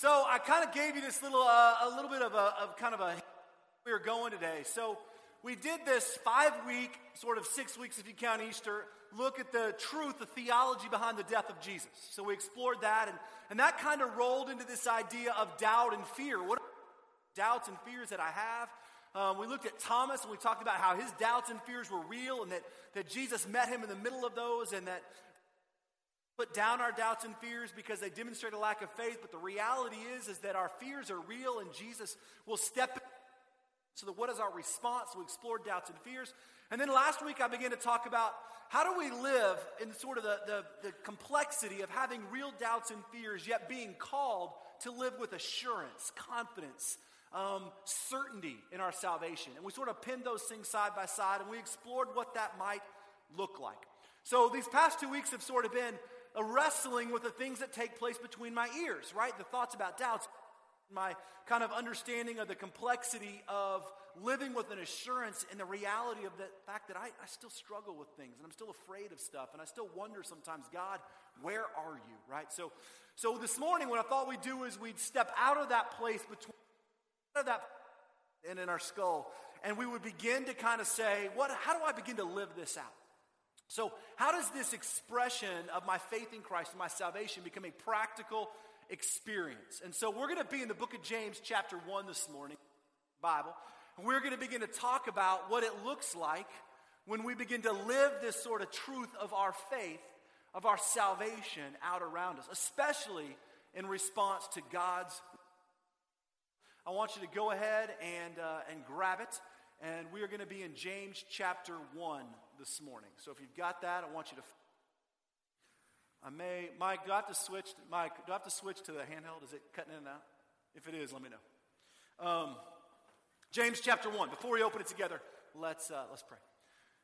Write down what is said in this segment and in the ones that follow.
So I kind of gave you this little, uh, a little bit of a of kind of a we are going today. So we did this five week, sort of six weeks if you count Easter, look at the truth, the theology behind the death of Jesus. So we explored that, and, and that kind of rolled into this idea of doubt and fear. What doubts and fears that I have? Um, we looked at Thomas and we talked about how his doubts and fears were real and that, that Jesus met him in the middle of those and that put down our doubts and fears because they demonstrate a lack of faith. But the reality is, is that our fears are real and Jesus will step in. So that what is our response? We explore doubts and fears. And then last week I began to talk about how do we live in sort of the, the, the complexity of having real doubts and fears, yet being called to live with assurance, confidence, um, certainty in our salvation. And we sort of pinned those things side by side and we explored what that might look like. So these past two weeks have sort of been a wrestling with the things that take place between my ears, right? The thoughts about doubts, my kind of understanding of the complexity of living with an assurance and the reality of the fact that I, I still struggle with things and I'm still afraid of stuff and I still wonder sometimes, God, where are you, right? So, so this morning, what I thought we'd do is we'd step out of that place between out of that and in our skull and we would begin to kind of say, what, how do I begin to live this out? So, how does this expression of my faith in Christ and my salvation become a practical experience? And so, we're going to be in the book of James, chapter 1 this morning, Bible. And we're going to begin to talk about what it looks like when we begin to live this sort of truth of our faith, of our salvation out around us, especially in response to God's. I want you to go ahead and, uh, and grab it. And we are going to be in James chapter 1 this morning. So if you've got that, I want you to. I may, Mike, do I have to switch? Mike, do I have to switch to the handheld? Is it cutting in and out? If it is, let me know. Um, James chapter 1. Before we open it together, let's, uh, let's pray.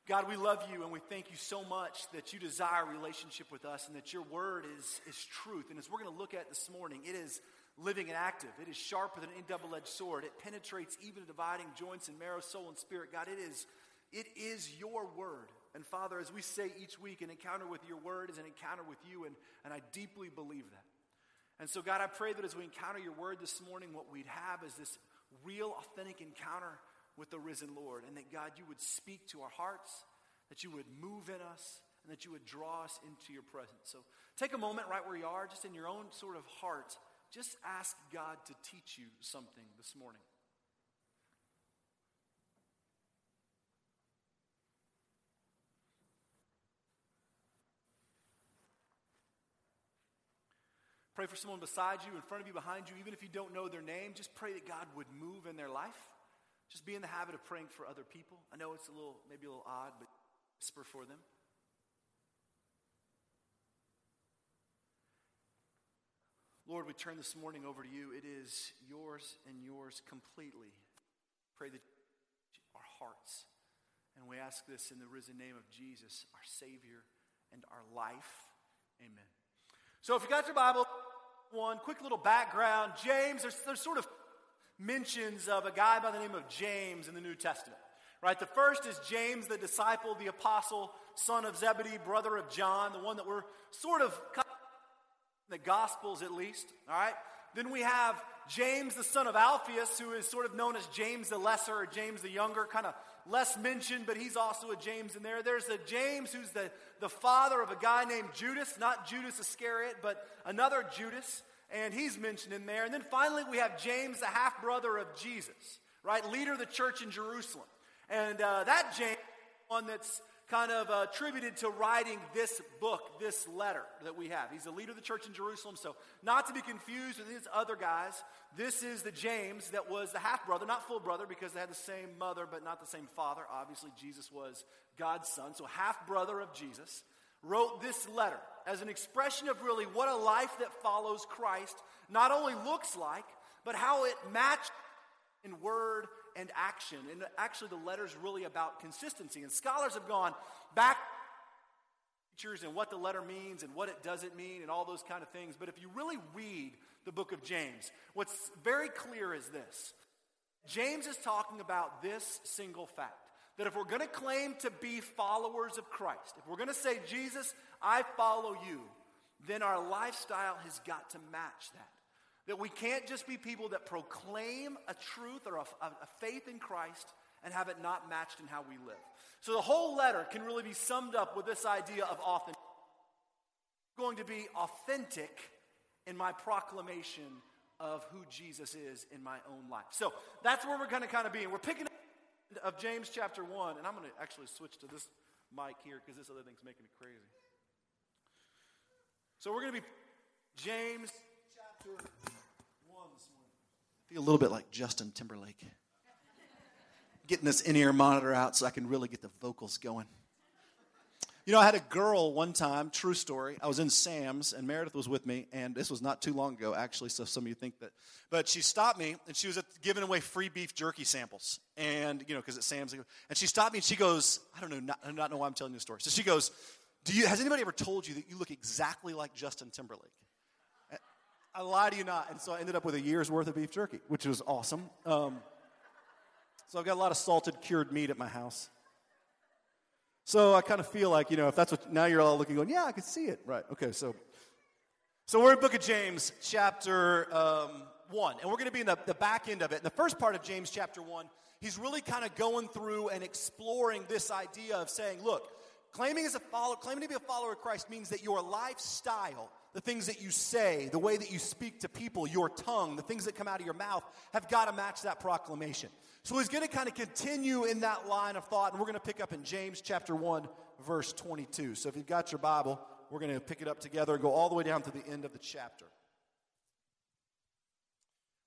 God, we love you and we thank you so much that you desire relationship with us and that your word is, is truth. And as we're going to look at this morning, it is living and active. It is sharper than any double edged sword. It penetrates even dividing joints and marrow, soul, and spirit. God, it is it is your word. And Father, as we say each week, an encounter with your word is an encounter with you, and, and I deeply believe that. And so, God, I pray that as we encounter your word this morning, what we'd have is this real, authentic encounter with the risen Lord. And that, God, you would speak to our hearts, that you would move in us, and that you would draw us into your presence. So, take a moment right where you are, just in your own sort of heart. Just ask God to teach you something this morning. Pray for someone beside you, in front of you, behind you, even if you don't know their name. Just pray that God would move in their life. Just be in the habit of praying for other people. I know it's a little, maybe a little odd, but whisper for them. Lord, we turn this morning over to you. It is yours and yours completely. Pray that our hearts. And we ask this in the risen name of Jesus, our Savior and our life. Amen. So if you got your Bible, one quick little background. James, there's, there's sort of mentions of a guy by the name of James in the New Testament. Right? The first is James, the disciple, the apostle, son of Zebedee, brother of John, the one that we're sort of the Gospels at least. All right? Then we have James, the son of Alphaeus, who is sort of known as James the Lesser or James the Younger, kind of less mentioned, but he's also a James in there. There's a James who's the, the father of a guy named Judas, not Judas Iscariot, but another Judas, and he's mentioned in there. And then finally, we have James, the half brother of Jesus, right? Leader of the church in Jerusalem. And uh, that James, one that's kind of uh, attributed to writing this book, this letter that we have. He's the leader of the church in Jerusalem. So, not to be confused with these other guys, this is the James that was the half brother, not full brother because they had the same mother but not the same father. Obviously, Jesus was God's son. So, half brother of Jesus wrote this letter as an expression of really what a life that follows Christ not only looks like, but how it matched in word and action. And actually, the letter is really about consistency. And scholars have gone back features and what the letter means and what it doesn't mean and all those kind of things. But if you really read the book of James, what's very clear is this James is talking about this single fact that if we're going to claim to be followers of Christ, if we're going to say, Jesus, I follow you, then our lifestyle has got to match that. That we can't just be people that proclaim a truth or a, a, faith in Christ and have it not matched in how we live. So the whole letter can really be summed up with this idea of authentic. going to be authentic in my proclamation of who Jesus is in my own life. So that's where we're going to kind of be. And we're picking up of James chapter 1, and I'm going to actually switch to this mic here because this other thing's making me crazy. So we're going to be James chapter 1 this morning. A little bit like Justin Timberlake. Getting this in ear monitor out so I can really get the vocals going. You know, I had a girl one time, true story. I was in Sam's and Meredith was with me, and this was not too long ago, actually, so some of you think that. But she stopped me and she was giving away free beef jerky samples. And, you know, because it's Sam's, and she stopped me and she goes, I don't know, not, I don't know why I'm telling you the story. So she goes, Do you, Has anybody ever told you that you look exactly like Justin Timberlake? I lie to you not. And so I ended up with a year's worth of beef jerky, which was awesome. Um, so I've got a lot of salted cured meat at my house. So I kind of feel like, you know, if that's what, now you're all looking going, yeah, I can see it. Right. Okay, so, so we're in book of James, chapter um, 1, and we're going to be in the, the back end of it. In the first part of James, chapter 1, he's really kind of going through and exploring this idea of saying, look, claiming as a follower, claiming to be a follower of Christ means that your lifestyle, the things that you say, the way that you speak to people, your tongue, the things that come out of your mouth, have got to match that proclamation. So he's going to kind of continue in that line of thought, and we're going to pick up in James chapter 1, verse 22. So if you've got your Bible, we're going to pick it up together and go all the way down to the end of the chapter.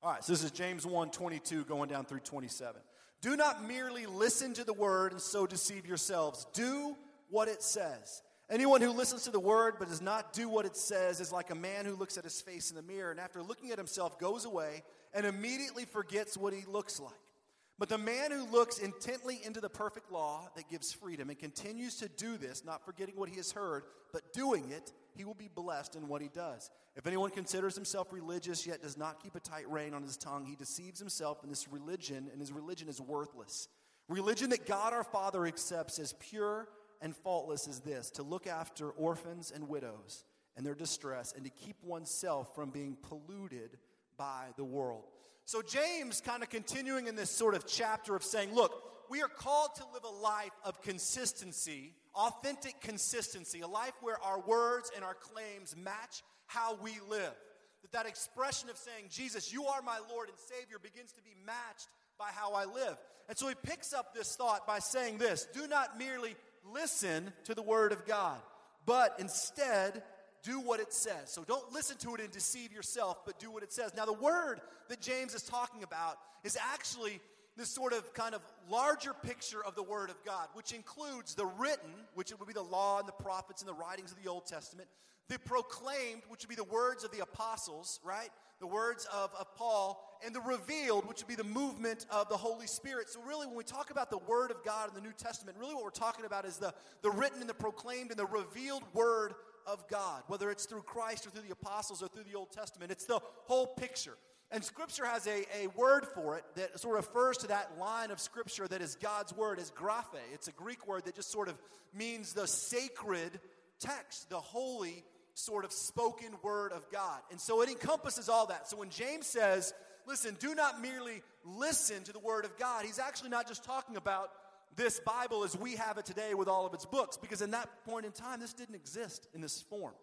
All right, so this is James 1 22 going down through 27. Do not merely listen to the word and so deceive yourselves. Do what it says. Anyone who listens to the word but does not do what it says is like a man who looks at his face in the mirror and after looking at himself goes away and immediately forgets what he looks like. But the man who looks intently into the perfect law that gives freedom and continues to do this, not forgetting what he has heard, but doing it, he will be blessed in what he does. If anyone considers himself religious yet does not keep a tight rein on his tongue, he deceives himself in this religion, and his religion is worthless. Religion that God our Father accepts as pure and faultless is this to look after orphans and widows and their distress, and to keep oneself from being polluted by the world. So, James kind of continuing in this sort of chapter of saying, look, we are called to live a life of consistency, authentic consistency, a life where our words and our claims match how we live. That that expression of saying, Jesus, you are my Lord and Savior, begins to be matched by how I live. And so he picks up this thought by saying this do not merely listen to the word of God, but instead do what it says. So don't listen to it and deceive yourself, but do what it says. Now, the word that James is talking about is actually this sort of kind of larger picture of the Word of God, which includes the written, which would be the law and the prophets and the writings of the Old Testament, the proclaimed, which would be the words of the apostles, right? The words of, of Paul, and the revealed, which would be the movement of the Holy Spirit. So, really, when we talk about the Word of God in the New Testament, really what we're talking about is the, the written and the proclaimed and the revealed Word of God, whether it's through Christ or through the apostles or through the Old Testament. It's the whole picture. And Scripture has a, a word for it that sort of refers to that line of Scripture that is God's word, is graphe. It's a Greek word that just sort of means the sacred text, the holy sort of spoken word of God. And so it encompasses all that. So when James says, listen, do not merely listen to the word of God, he's actually not just talking about this Bible as we have it today with all of its books, because in that point in time, this didn't exist in this form.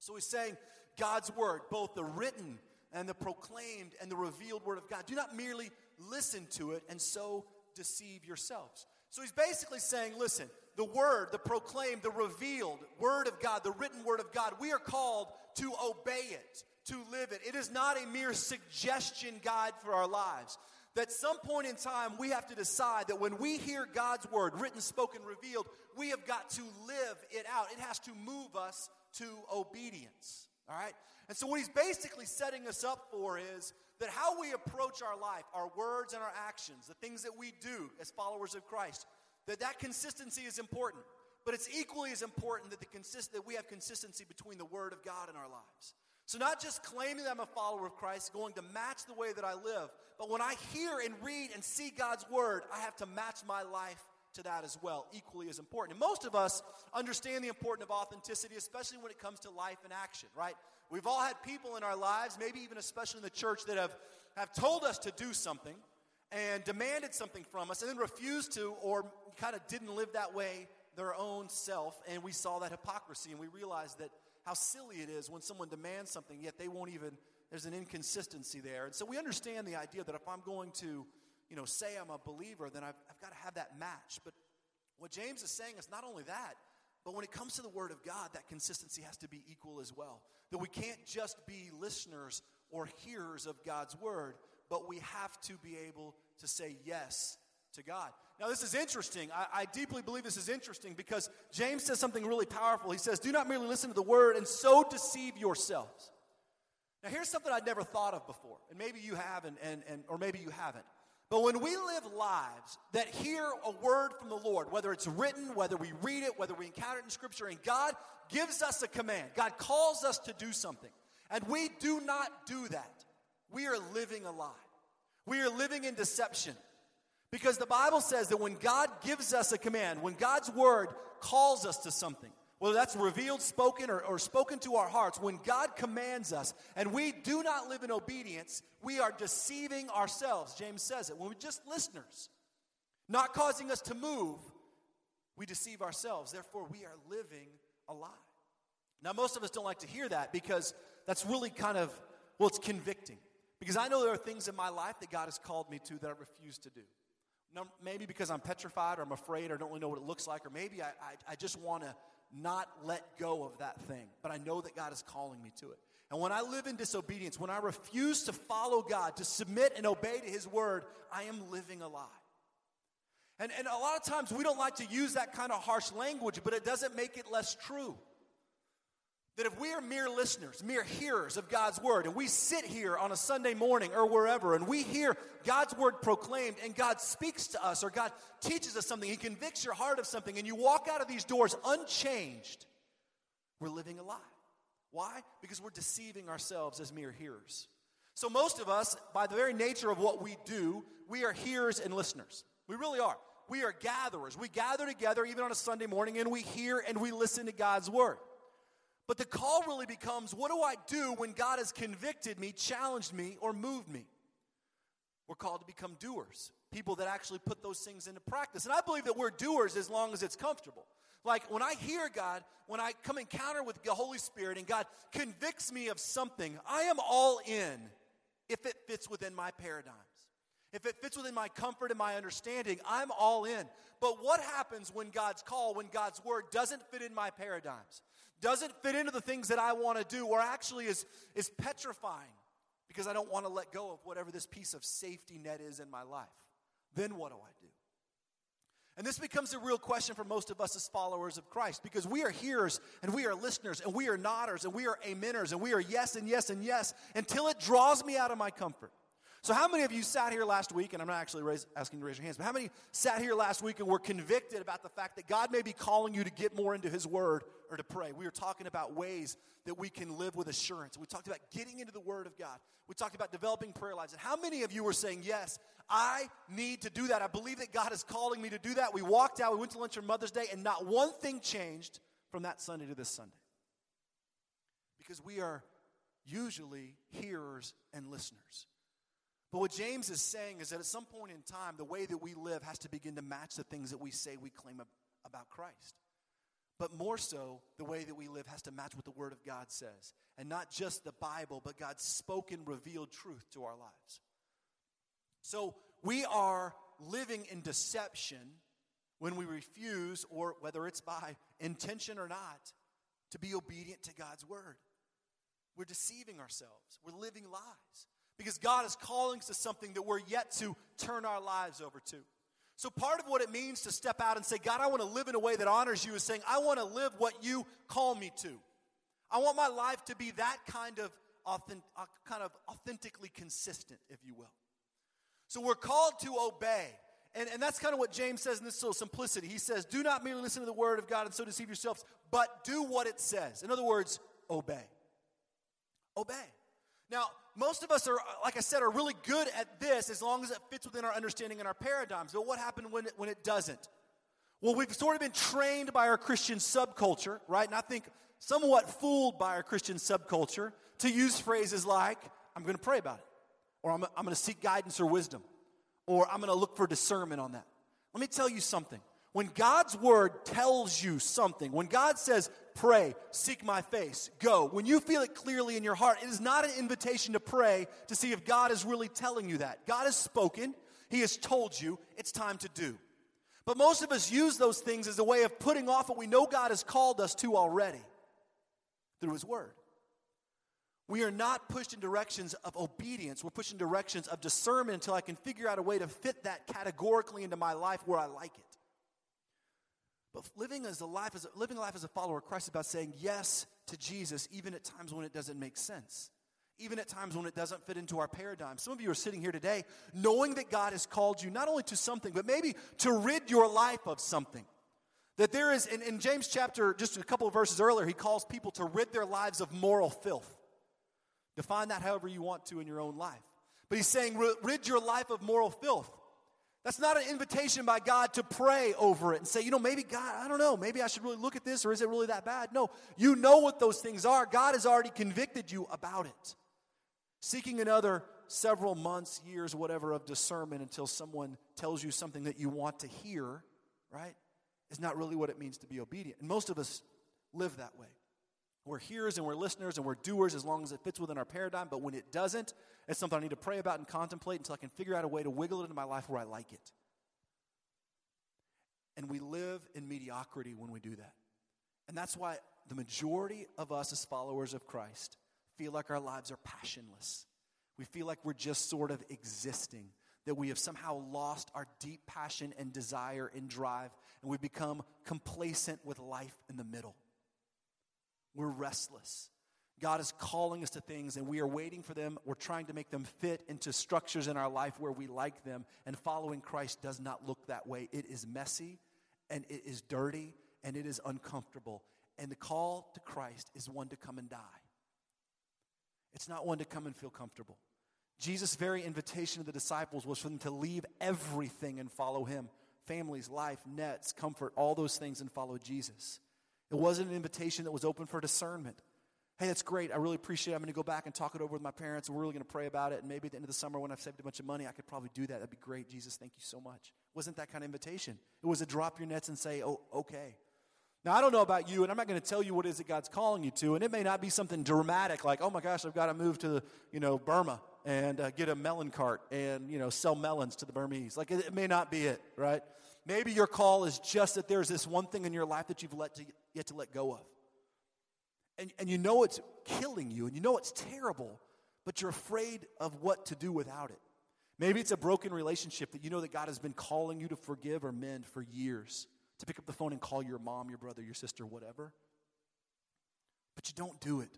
So he's saying God's word, both the written and the proclaimed and the revealed word of God. Do not merely listen to it and so deceive yourselves. So he's basically saying, listen, the word, the proclaimed, the revealed word of God, the written word of God, we are called to obey it, to live it. It is not a mere suggestion guide for our lives that some point in time we have to decide that when we hear God's word, written, spoken, revealed, we have got to live it out. It has to move us to obedience. All right? And so, what he's basically setting us up for is that how we approach our life, our words and our actions, the things that we do as followers of Christ, that that consistency is important. But it's equally as important that, the consist- that we have consistency between the Word of God in our lives. So, not just claiming that I'm a follower of Christ, going to match the way that I live, but when I hear and read and see God's word, I have to match my life to that as well, equally as important. And most of us understand the importance of authenticity, especially when it comes to life and action, right? We've all had people in our lives, maybe even especially in the church, that have, have told us to do something and demanded something from us and then refused to or kind of didn't live that way their own self. And we saw that hypocrisy and we realized that how silly it is when someone demands something, yet they won't even, there's an inconsistency there. And so we understand the idea that if I'm going to, you know, say I'm a believer, then I've, I've got to have that match. But what James is saying is not only that, but when it comes to the Word of God, that consistency has to be equal as well. That we can't just be listeners or hearers of God's Word, but we have to be able to say yes to God. Now, this is interesting. I, I, deeply believe this is interesting because James says something really powerful. He says, Do not merely listen to the word and so deceive yourselves. Now, here's something I'd never thought of before, and maybe you have, and, and, and, or maybe you haven't. But when we live lives that hear a word from the Lord, whether it's written, whether we read it, whether we encounter it in Scripture, and God gives us a command, God calls us to do something, and we do not do that, we are living a lie. We are living in deception. Because the Bible says that when God gives us a command, when God's word calls us to something, whether that's revealed, spoken, or, or, spoken to our hearts, when God commands us and we do not live in obedience, we are deceiving ourselves. James says it. When we're just listeners, not causing us to move, we deceive ourselves. Therefore, we are living a lie. Now, most of us don't like to hear that because that's really kind of, well, it's convicting. Because I know there are things in my life that God has called me to that I refuse to do. Maybe because I'm petrified or I'm afraid or don't really know what it looks like, or maybe I, I, I just want to not let go of that thing. But I know that God is calling me to it. And when I live in disobedience, when I refuse to follow God, to submit and obey to His word, I am living a lie. And, and a lot of times we don't like to use that kind of harsh language, but it doesn't make it less true. That if we are mere listeners, mere hearers of God's word, and we sit here on a Sunday morning or wherever, and we hear God's word proclaimed, and God speaks to us, or God teaches us something, He convicts your heart of something, and you walk out of these doors unchanged, we're living a lie. Why? Because we're deceiving ourselves as mere hearers. So, most of us, by the very nature of what we do, we are hearers and listeners. We really are. We are gatherers. We gather together even on a Sunday morning and we hear and we listen to God's word. But the call really becomes what do I do when God has convicted me, challenged me, or moved me? We're called to become doers, people that actually put those things into practice. And I believe that we're doers as long as it's comfortable. Like when I hear God, when I come encounter with the Holy Spirit and God convicts me of something, I am all in if it fits within my paradigms. If it fits within my comfort and my understanding, I'm all in. But what happens when God's call, when God's word doesn't fit in my paradigms? Doesn't fit into the things that I want to do, or actually is, is petrifying because I don't want to let go of whatever this piece of safety net is in my life, then what do I do? And this becomes a real question for most of us as followers of Christ because we are hearers and we are listeners and we are nodders and we are ameners and we are yes and yes and yes until it draws me out of my comfort. So, how many of you sat here last week, and I'm not actually raise, asking you to raise your hands, but how many sat here last week and were convicted about the fact that God may be calling you to get more into His Word or to pray? We were talking about ways that we can live with assurance. We talked about getting into the Word of God. We talked about developing prayer lives. And how many of you were saying, Yes, I need to do that? I believe that God is calling me to do that. We walked out, we went to lunch on Mother's Day, and not one thing changed from that Sunday to this Sunday. Because we are usually hearers and listeners. But what James is saying is that at some point in time, the way that we live has to begin to match the things that we say we claim about Christ. But more so, the way that we live has to match what the Word of God says. And not just the Bible, but God's spoken, revealed truth to our lives. So we are living in deception when we refuse, or whether it's by intention or not, to be obedient to God's Word. We're deceiving ourselves, we're living lies because God is calling us to something that we're yet to turn our lives over to. So, part of what it means to step out and say, God, I want to live in a way that honors you is saying, I want to live what you call me to. I want my life to be that kind of, authentic, uh, kind of authentically consistent, if you will. So, we're called to obey. And, and that's kind of what James says in this little simplicity. He says, Do not merely listen to the word of God and so deceive yourselves, but do what it says. In other words, obey. Obey. Now, most of us are, like I said, are really good at this as long as it fits within our understanding and our paradigms. But what happens when it, when it doesn't? Well, we've sort of been trained by our Christian subculture, right? And I think somewhat fooled by our Christian subculture to use phrases like, I'm going to pray about it, or I'm, I'm going to seek guidance or wisdom, or I'm going to look for discernment on that. Let me tell you something. When God's word tells you something, when God says, pray, seek my face, go, when you feel it clearly in your heart, it is not an invitation to pray to see if God is really telling you that. God has spoken, He has told you, it's time to do. But most of us use those things as a way of putting off what we know God has called us to already through His Word. We are not pushed in directions of obedience. We're pushed in directions of discernment until I can figure out a way to fit that categorically into my life where I like it. But living as a life as a, living a life as a follower of Christ is about saying yes to Jesus, even at times when it doesn't make sense even at times when it doesn't fit into our paradigm. Some of you are sitting here today knowing that God has called you not only to something, but maybe to rid your life of something. That there is, in, in James chapter, just a couple of verses earlier, he calls people to rid their lives of moral filth. Define that however you want to in your own life. But he's saying, rid your life of moral filth. That's not an invitation by God to pray over it and say, you know, maybe God, I don't know, maybe I should really look at this or is it really that bad? No, you know what those things are. God has already convicted you about it. Seeking another several months, years, whatever, of discernment until someone tells you something that you want to hear, right, is not really what it means to be obedient. And most of us live that way. We're hearers and we're listeners and we're doers as long as it fits within our paradigm, but when it doesn't, it's something I need to pray about and contemplate until I can figure out a way to wiggle it into my life where I like it. And we live in mediocrity when we do that. And that's why the majority of us as followers of Christ feel like our lives are passionless. We feel like we're just sort of existing, that we have somehow lost our deep passion and desire and drive, and we've become complacent with life in the middle. We're restless. God is calling us to things and we are waiting for them. We're trying to make them fit into structures in our life where we like them. And following Christ does not look that way. It is messy and it is dirty and it is uncomfortable. And the call to Christ is one to come and die. It's not one to come and feel comfortable. Jesus' very invitation to the disciples was for them to leave everything and follow him families, life, nets, comfort, all those things and follow Jesus. It wasn't an invitation that was open for discernment. Hey, that's great. I really appreciate it. I'm going to go back and talk it over with my parents. We're really going to pray about it. And maybe at the end of the summer, when I've saved a bunch of money, I could probably do that. That'd be great. Jesus, thank you so much. It wasn't that kind of invitation. It was a drop your nets and say, oh, okay. Now, I don't know about you, and I'm not going to tell you what it is that God's calling you to, and it may not be something dramatic like, oh my gosh, I've got to move to, you know, Burma and uh, get a melon cart and, you know, sell melons to the Burmese. Like, it, it, may not be it, right? Maybe your call is just that there's this one thing in your life that you've let to, yet to let go of. And, and you know it's killing you, and you know it's terrible, but you're afraid of what to do without it. Maybe it's a broken relationship that you know that God has been calling you to forgive or mend for years to pick up the phone and call your mom, your brother, your sister, whatever. But you don't do it.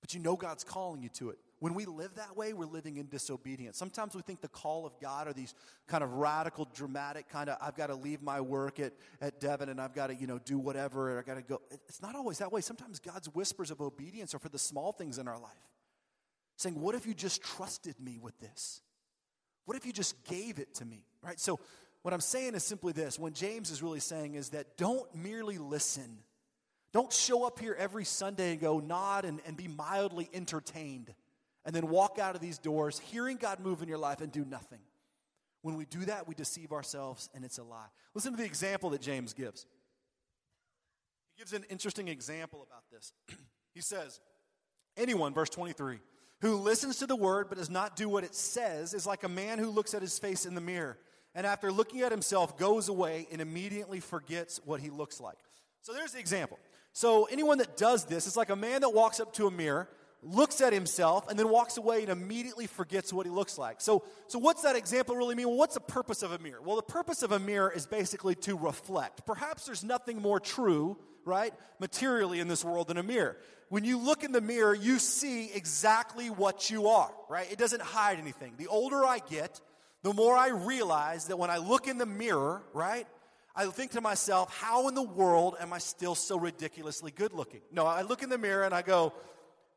But you know God's calling you to it. When we live that way, we're living in disobedience. Sometimes we think the call of God are these kind of radical, dramatic kind of, I've got to leave my work at, at Devon and I've got to, you know, do whatever, and I've got to go. It's not always that way. Sometimes God's whispers of obedience are for the small things in our life. Saying, what if you just trusted me with this? What if you just gave it to me? Right? So what I'm saying is simply this what James is really saying is that don't merely listen. Don't show up here every Sunday and go nod and, and be mildly entertained and then walk out of these doors hearing God move in your life and do nothing. When we do that, we deceive ourselves and it's a lie. Listen to the example that James gives. He gives an interesting example about this. he says, Anyone, verse 23, who listens to the word but does not do what it says is like a man who looks at his face in the mirror and after looking at himself, goes away and immediately forgets what he looks like. So there's the example. So anyone that does this is like a man that walks up to a mirror, looks at himself, and then walks away and immediately forgets what he looks like. So, so what's that example really mean? Well, what's the purpose of a mirror? Well, the purpose of a mirror is basically to reflect. Perhaps there's nothing more true, right, materially in this world than a mirror. When you look in the mirror, you see exactly what you are, right? It doesn't hide anything. The older I get, the more I realize that when I look in the mirror, right, I think to myself, how in the world am I still so ridiculously good looking? No, I look in the mirror and I go,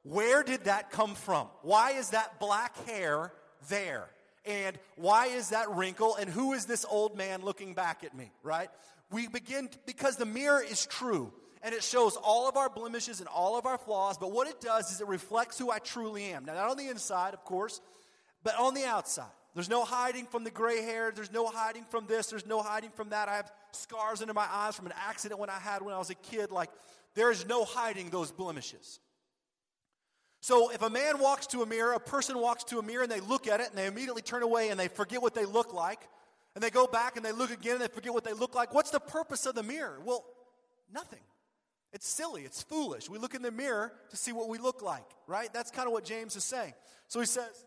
where did that come from? Why is that black hair there? And why is that wrinkle? And who is this old man looking back at me, right? we begin, because the mirror is true and it shows all of our blemishes and all of our flaws, but what it does is it reflects who I truly am. Now, not on the inside, of course, but on the outside. There's no hiding from the gray hair. There's no hiding from this. There's no hiding from that. I have scars under my eyes from an accident when I had when I was a kid. Like, there is no hiding those blemishes. So, if a man walks to a mirror, a person walks to a mirror and they look at it and they immediately turn away and they forget what they look like, and they go back and they look again and they forget what they look like, what's the purpose of the mirror? Well, nothing. It's silly. It's foolish. We look in the mirror to see what we look like, right? That's kind of what James is saying. So he says,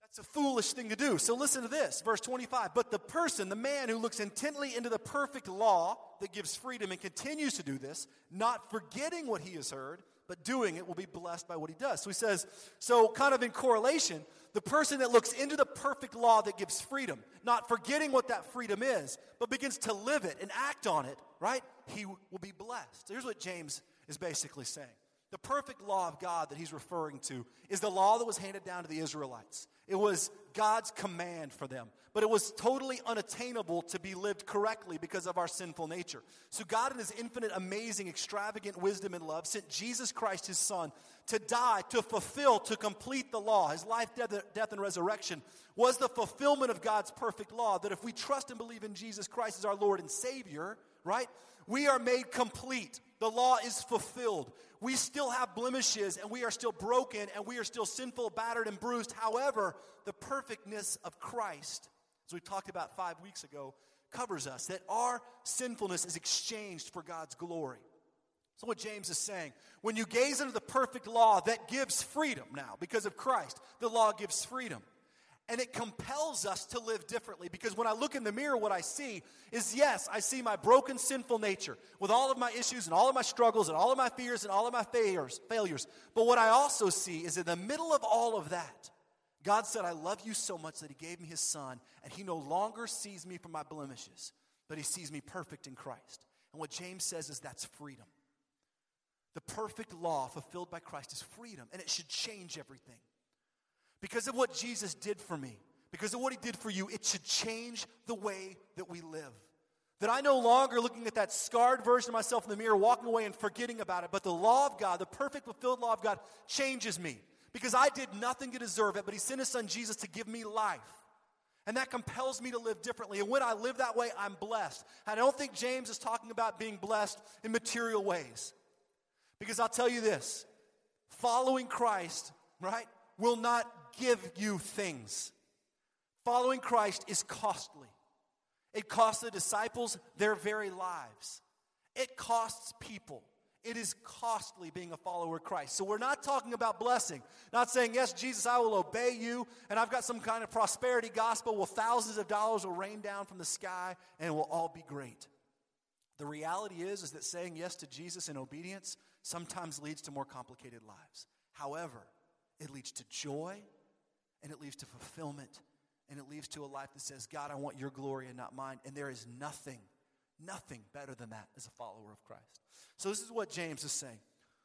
that's a foolish thing to do. So listen to this, verse 25. But the person, the man who looks intently into the perfect law that gives freedom and continues to do this, not forgetting what he has heard, but doing it, will be blessed by what he does. So he says, so kind of in correlation, the person that looks into the perfect law that gives freedom, not forgetting what that freedom is, but begins to live it and act on it, right? He will be blessed. So here's what James is basically saying. The perfect law of God that he's referring to is the law that was handed down to the Israelites. It was God's command for them, but it was totally unattainable to be lived correctly because of our sinful nature. So, God, in His infinite, amazing, extravagant wisdom and love, sent Jesus Christ, His Son, to die, to fulfill, to complete the law. His life, death, death, and resurrection was the fulfillment of God's perfect law. That if we trust and believe in Jesus Christ as our Lord and Savior, right, we are made complete. The law is fulfilled. We still have blemishes and we are still broken and we are still sinful, battered, and bruised. However, the perfectness of Christ, as we talked about five weeks ago, covers us. That our sinfulness is exchanged for God's glory. So, what James is saying, when you gaze into the perfect law that gives freedom now, because of Christ, the law gives freedom. And it compels us to live differently because when I look in the mirror, what I see is yes, I see my broken, sinful nature with all of my issues and all of my struggles and all of my fears and all of my failures. failures. But what I also see is in the middle of all of that, God said, I love you so much that He gave me His Son, and He no longer sees me for my blemishes, but He sees me perfect in Christ. And what James says is that's freedom. The perfect law fulfilled by Christ is freedom, and it should change everything. Because of what Jesus did for me, because of what he did for you, it should change the way that we live. That I no longer looking at that scarred version of myself in the mirror, walking away and forgetting about it, but the law of God, the perfect fulfilled law of God, changes me. Because I did nothing to deserve it, but he sent his son Jesus to give me life. And that compels me to live differently. And when I live that way, I'm blessed. I don't think James is talking about being blessed in material ways. Because I'll tell you this following Christ, right, will not give you things. Following Christ is costly. It costs the disciples their very lives. It costs people. It is costly being a follower of Christ. So we're not talking about blessing. Not saying, yes, Jesus, I will obey you, and I've got some kind of prosperity gospel where thousands of dollars will rain down from the sky and it will all be great. The reality is, is that saying yes to Jesus in obedience sometimes leads to more complicated lives. However, it leads to joy and it leads to fulfillment and it leads to a life that says, God, I want your glory and not mine. And there is nothing, nothing better than that as a follower of Christ. So, this is what James is saying.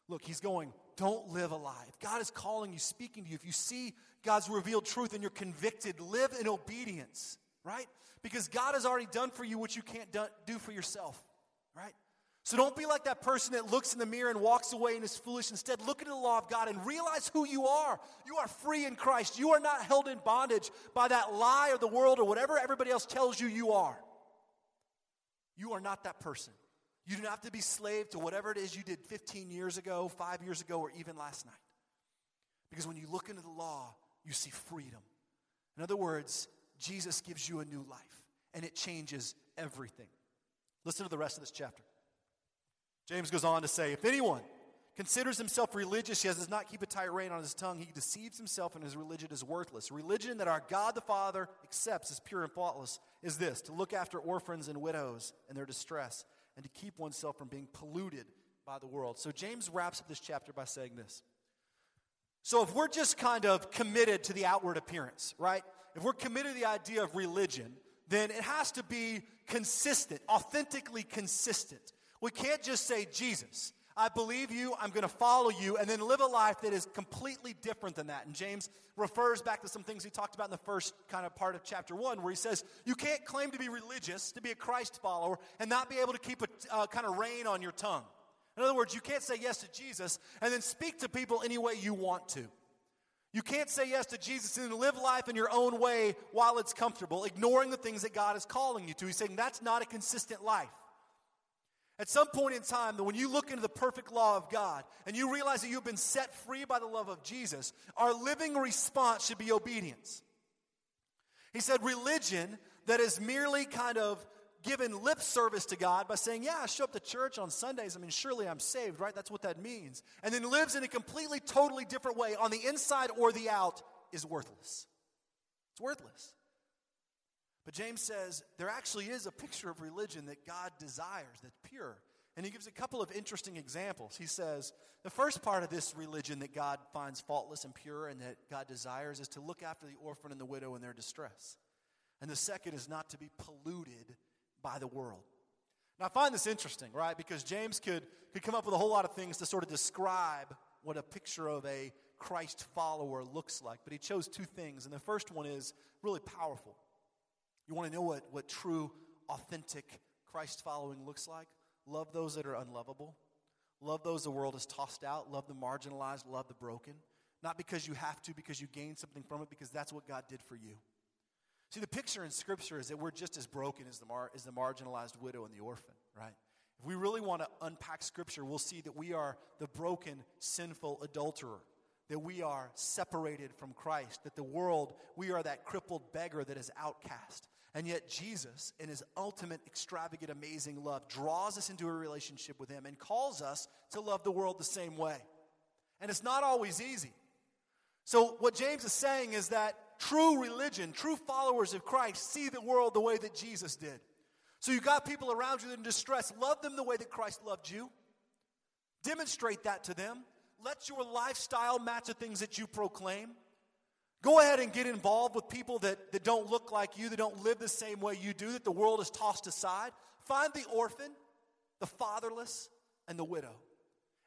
Look, he's going, don't live a lie. If God is calling you, speaking to you, if you see God's revealed truth and you're convicted, live in obedience, right? Because God has already done for you what you can't do for yourself, right? So don't be like that person that looks in the mirror and walks away and is foolish. Instead, look at the law of God and realize who you are. You are free in Christ. You are not held in bondage by that lie of the world or whatever everybody else tells you you are. You are not that person. You do not have to be slave to whatever it is you did 15 years ago, five years ago, or even last night. Because when you look into the law, you see freedom. In other words, Jesus gives you a new life, and it changes everything. Listen to the rest of this chapter. James goes on to say, if anyone considers himself religious yet does not keep a tight rein on his tongue, he deceives himself and his religion is worthless. Religion that our God the Father accepts as pure and faultless is this to look after orphans and widows in their distress and to keep oneself from being polluted by the world. So James wraps up this chapter by saying this. So if we're just kind of committed to the outward appearance, right? If we're committed to the idea of religion, then it has to be consistent, authentically consistent. We can't just say Jesus. I believe you, I'm going to follow you, and then live a life that is completely different than that. And James refers back to some things he talked about in the first kind of part of chapter one, where he says, You can't claim to be religious, to be a Christ follower, and not be able to keep a uh, kind of rein on your tongue. In other words, you can't say yes to Jesus and then speak to people any way you want to. You can't say yes to Jesus and live life in your own way while it's comfortable, ignoring the things that God is calling you to. He's saying that's not a consistent life. At some point in time, when you look into the perfect law of God and you realize that you've been set free by the love of Jesus, our living response should be obedience. He said, religion that is merely kind of given lip service to God by saying, Yeah, I show up to church on Sundays. I mean, surely I'm saved, right? That's what that means. And then lives in a completely, totally different way on the inside or the out is worthless. It's worthless. But James says there actually is a picture of religion that God desires, that's pure. And he gives a couple of interesting examples. He says the first part of this religion that God finds faultless and pure and that God desires is to look after the orphan and the widow in their distress. And the second is not to be polluted by the world. Now, I find this interesting, right? Because James could, could come up with a whole lot of things to sort of describe what a picture of a Christ follower looks like. But he chose two things. And the first one is really powerful. You want to know what, what true, authentic Christ following looks like? Love those that are unlovable. Love those the world has tossed out. Love the marginalized. Love the broken. Not because you have to, because you gain something from it, because that's what God did for you. See, the picture in Scripture is that we're just as broken as the, mar- as the marginalized widow and the orphan, right? If we really want to unpack Scripture, we'll see that we are the broken, sinful adulterer that we are separated from Christ, that the world, we are that crippled beggar that is outcast. And yet, Jesus, in his ultimate, extravagant, amazing love, draws us into a relationship with him and calls us to love the world the same way. And it's not always easy. So, what James is saying is that true religion, true followers of Christ, see the world the way that Jesus did. So, you got people around you that are in distress, love them the way that Christ loved you. Demonstrate that to them. Let your lifestyle match the things that you proclaim. Go ahead and get involved with people that, that don't look like you, that don't live the same way you do, that the world has tossed aside. Find the orphan, the fatherless, and the widow.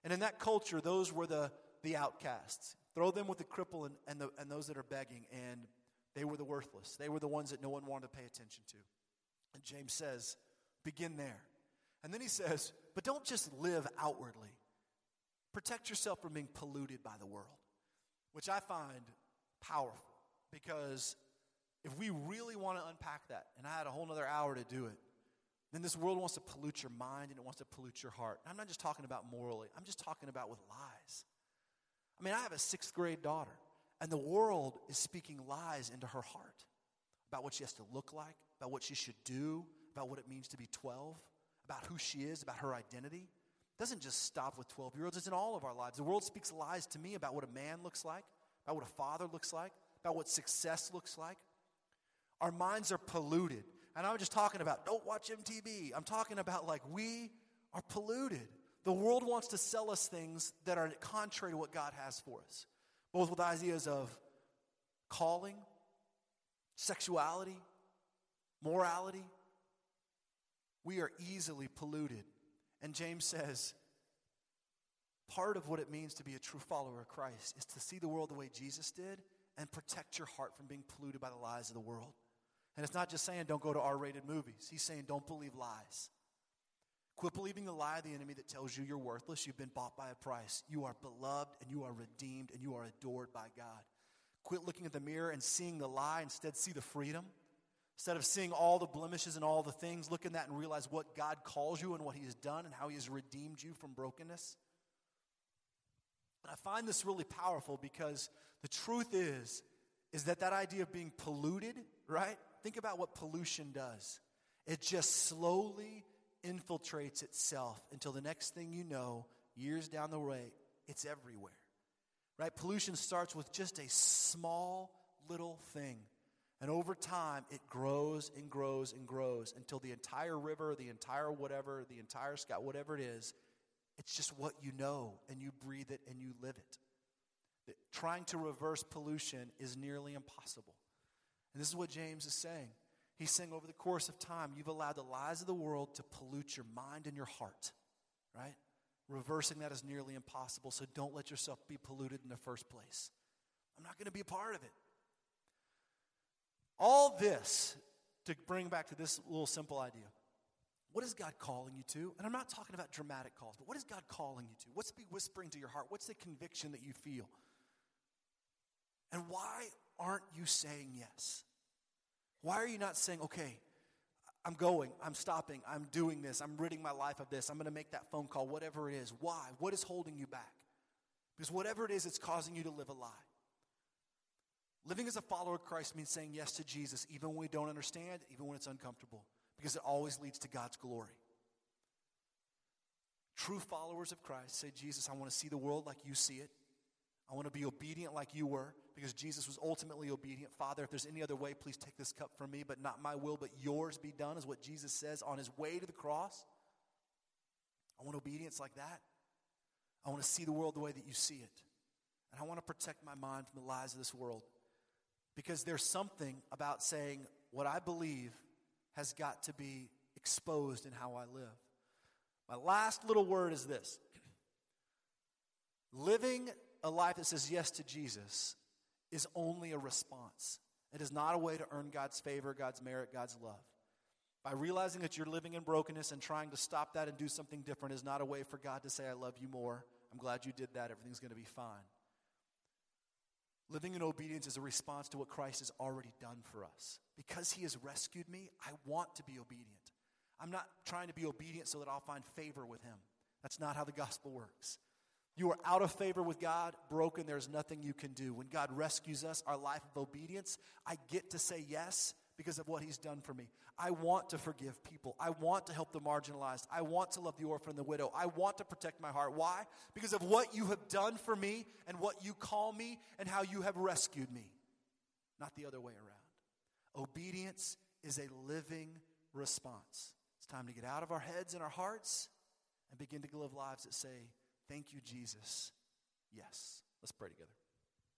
And in that culture, those were the, the outcasts. Throw them with the cripple and, and, the, and those that are begging, and they were the worthless. They were the ones that no one wanted to pay attention to. And James says, begin there. And then he says, but don't just live outwardly. Protect yourself from being polluted by the world, which I find powerful because if we really want to unpack that, and I had a whole other hour to do it, then this world wants to pollute your mind and it wants to pollute your heart. And I'm not just talking about morally, I'm just talking about with lies. I mean, I have a sixth grade daughter, and the world is speaking lies into her heart about what she has to look like, about what she should do, about what it means to be 12, about who she is, about her identity doesn't just stop with 12 year olds, it's in all of our lives. The world speaks lies to me about what a man looks like, about what a father looks like, about what success looks like. Our minds are polluted. And I'm just talking about don't watch MTV. I'm talking about like we are polluted. The world wants to sell us things that are contrary to what God has for us, both with ideas of calling, sexuality, morality. We are easily polluted and James says, part of what it means to be a true follower of Christ is to see the world the way Jesus did and protect your heart from being polluted by the lies of the world. And it's not just saying don't go to R rated movies, he's saying don't believe lies. Quit believing the lie of the enemy that tells you you're worthless, you've been bought by a price. You are beloved and you are redeemed and you are adored by God. Quit looking at the mirror and seeing the lie, instead, see the freedom. Instead of seeing all the blemishes and all the things, look in that and realize what God calls you and what He has done and how He has redeemed you from brokenness. And I find this really powerful because the truth is, is that that idea of being polluted, right? Think about what pollution does. It just slowly infiltrates itself until the next thing you know, years down the way, it's everywhere. Right? Pollution starts with just a small little thing and over time, it grows and grows and grows until the entire river, the entire whatever, the entire sky, whatever it is, it's just what you know, and you breathe it and you live it. That trying to reverse pollution is nearly impossible. And this is what James is saying. He's saying over the course of time, you've allowed the lies of the world to pollute your mind and your heart, right? reversing that is nearly impossible. So don't let yourself be polluted in the first place. I'm not going to be a part of it. All this to bring back to this little simple idea. What is God calling you to? And I'm not talking about dramatic calls, but what is God calling you to? What's be whispering to your heart? What's the conviction that you feel? And why aren't you saying yes? Why are you not saying, okay, I'm going, I'm stopping, I'm doing this, I'm ridding my life of this, I'm going to make that phone call, whatever it is? Why? What is holding you back? Because whatever it is, it's causing you to live a lie. Living as a follower of Christ means saying yes to Jesus, even when we don't understand, even when it's uncomfortable, because it always leads to God's glory. True followers of Christ say, Jesus, I want to see the world like you see it. I want to be obedient like you were because Jesus was ultimately obedient. Father, if there's any other way, please take this cup from me, but not my will, but yours be done, is what Jesus says on his way to the cross. I want obedience like that. I want to see the world the way that you see it. And I want to protect my mind from the lies of this world. Because there's something about saying, what I believe has got to be exposed in how I live. My last little word is this living a life that says yes to Jesus is only a response. It is not a way to earn God's favor, God's merit, God's love. By realizing that you're living in brokenness and trying to stop that and do something different is not a way for God to say, I love you more. I'm glad you did that. Everything's going to be fine. Living in obedience is a response to what Christ has already done for us. Because he has rescued me, I want to be obedient. I'm not trying to be obedient so that I'll find favor with him. That's not how the gospel works. You are out of favor with God, broken, there's nothing you can do. When God rescues us, our life of obedience, I get to say yes because of what He's done for me. I want to forgive people. I want to help the marginalized. I want to love the orphan and the widow. I want to protect my heart. Why? Because of what you have done for me and what you call me and how you have rescued me, not the other way around. Obedience is a living response. It's time to get out of our heads and our hearts and begin to live lives that say, Thank you, Jesus. Yes. Let's pray together.